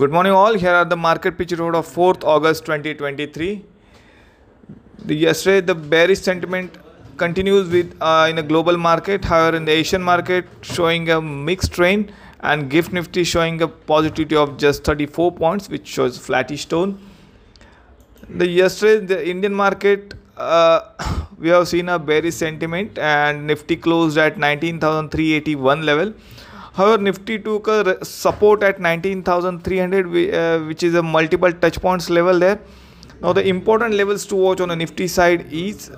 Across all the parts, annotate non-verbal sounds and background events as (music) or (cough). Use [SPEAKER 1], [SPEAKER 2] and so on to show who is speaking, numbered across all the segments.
[SPEAKER 1] Good morning, all. Here are the market picture report of 4th August 2023. The, yesterday, the bearish sentiment continues with uh, in a global market. However, in the Asian market, showing a mixed trend, and Gift Nifty showing a positivity of just 34 points, which shows flattish tone. The yesterday, the Indian market, uh, (coughs) we have seen a bearish sentiment, and Nifty closed at 19,381 level However, Nifty took a support at 19,300, uh, which is a multiple touch points level there. Now, the important levels to watch on the Nifty side is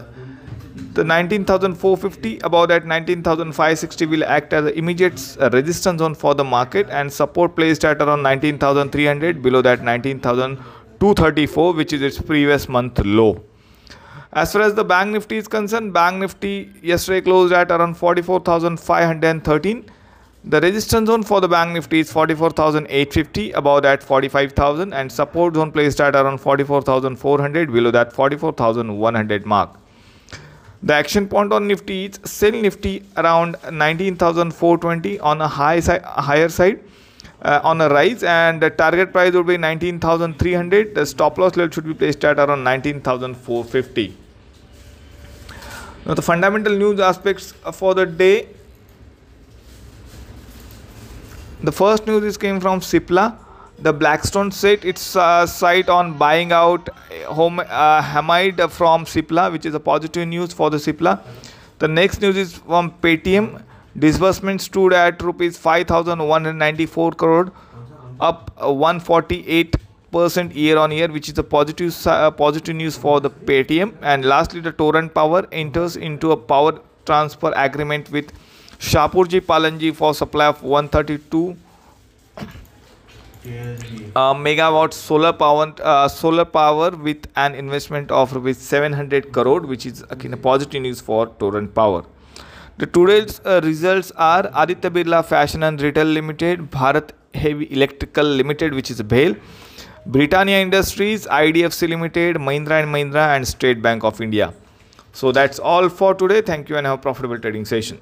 [SPEAKER 1] the 19,450 above that 19,560 will act as immediate uh, resistance zone for the market and support placed at around 19,300 below that 19,234 which is its previous month low. As far as the Bank Nifty is concerned, Bank Nifty yesterday closed at around 44,513 the resistance zone for the bank nifty is 44,850 above that 45,000 and support zone placed at around 44,400 below that 44,100 mark. The action point on nifty is sell nifty around 19,420 on a high side, higher side uh, on a rise and the target price would be 19,300. The stop loss level should be placed at around 19,450. Now the fundamental news aspects for the day the first news is came from Cipla. The Blackstone set its uh, sight on buying out uh, home uh, Hamied from Cipla, which is a positive news for the Cipla. The next news is from Paytm. Disbursement stood at rupees 5,194 crore, up 148 percent year on year, which is a positive uh, positive news for the Paytm. And lastly, the Torrent Power enters into a power transfer agreement with Shapoorji Pallonji for supply of 132 uh, megawatt solar power uh, solar power with an investment of rupees 700 crore which is again a positive news for torrent power. The today's uh, results are aditya birla fashion and retail limited bharat heavy electrical limited which is BHEL britannia industries idfc limited mahindra and mahindra and state bank of india. So that's all for today. Thank you and have a profitable trading session